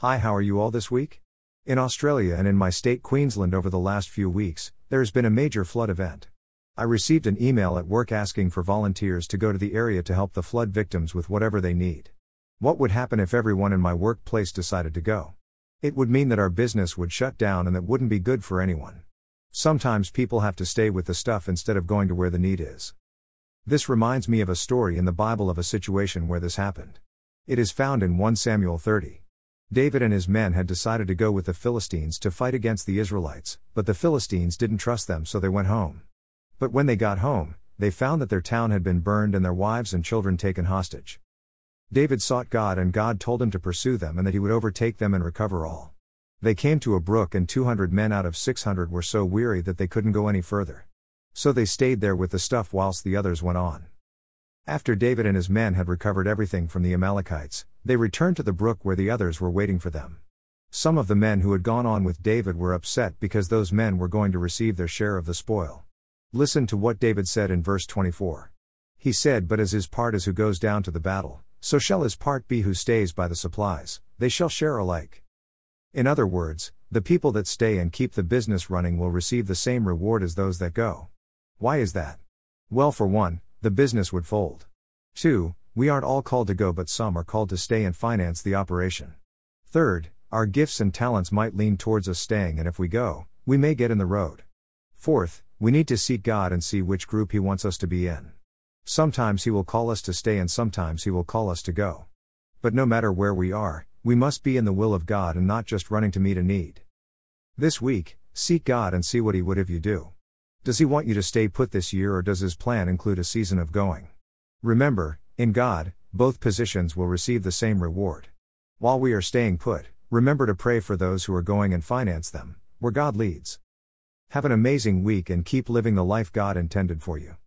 Hi, how are you all this week? In Australia and in my state Queensland over the last few weeks, there has been a major flood event. I received an email at work asking for volunteers to go to the area to help the flood victims with whatever they need. What would happen if everyone in my workplace decided to go? It would mean that our business would shut down and that wouldn't be good for anyone. Sometimes people have to stay with the stuff instead of going to where the need is. This reminds me of a story in the Bible of a situation where this happened. It is found in 1 Samuel 30. David and his men had decided to go with the Philistines to fight against the Israelites, but the Philistines didn't trust them so they went home. But when they got home, they found that their town had been burned and their wives and children taken hostage. David sought God and God told him to pursue them and that he would overtake them and recover all. They came to a brook and 200 men out of 600 were so weary that they couldn't go any further. So they stayed there with the stuff whilst the others went on. After David and his men had recovered everything from the Amalekites, they returned to the brook where the others were waiting for them. Some of the men who had gone on with David were upset because those men were going to receive their share of the spoil. Listen to what David said in verse 24. He said, But as his part is who goes down to the battle, so shall his part be who stays by the supplies, they shall share alike. In other words, the people that stay and keep the business running will receive the same reward as those that go. Why is that? Well, for one, the business would fold. 2. We aren't all called to go, but some are called to stay and finance the operation. Third, our gifts and talents might lean towards us staying, and if we go, we may get in the road. Fourth, we need to seek God and see which group He wants us to be in. Sometimes He will call us to stay and sometimes He will call us to go. But no matter where we are, we must be in the will of God and not just running to meet a need. This week, seek God and see what He would if you do. Does He want you to stay put this year or does His plan include a season of going? Remember, in God, both positions will receive the same reward. While we are staying put, remember to pray for those who are going and finance them, where God leads. Have an amazing week and keep living the life God intended for you.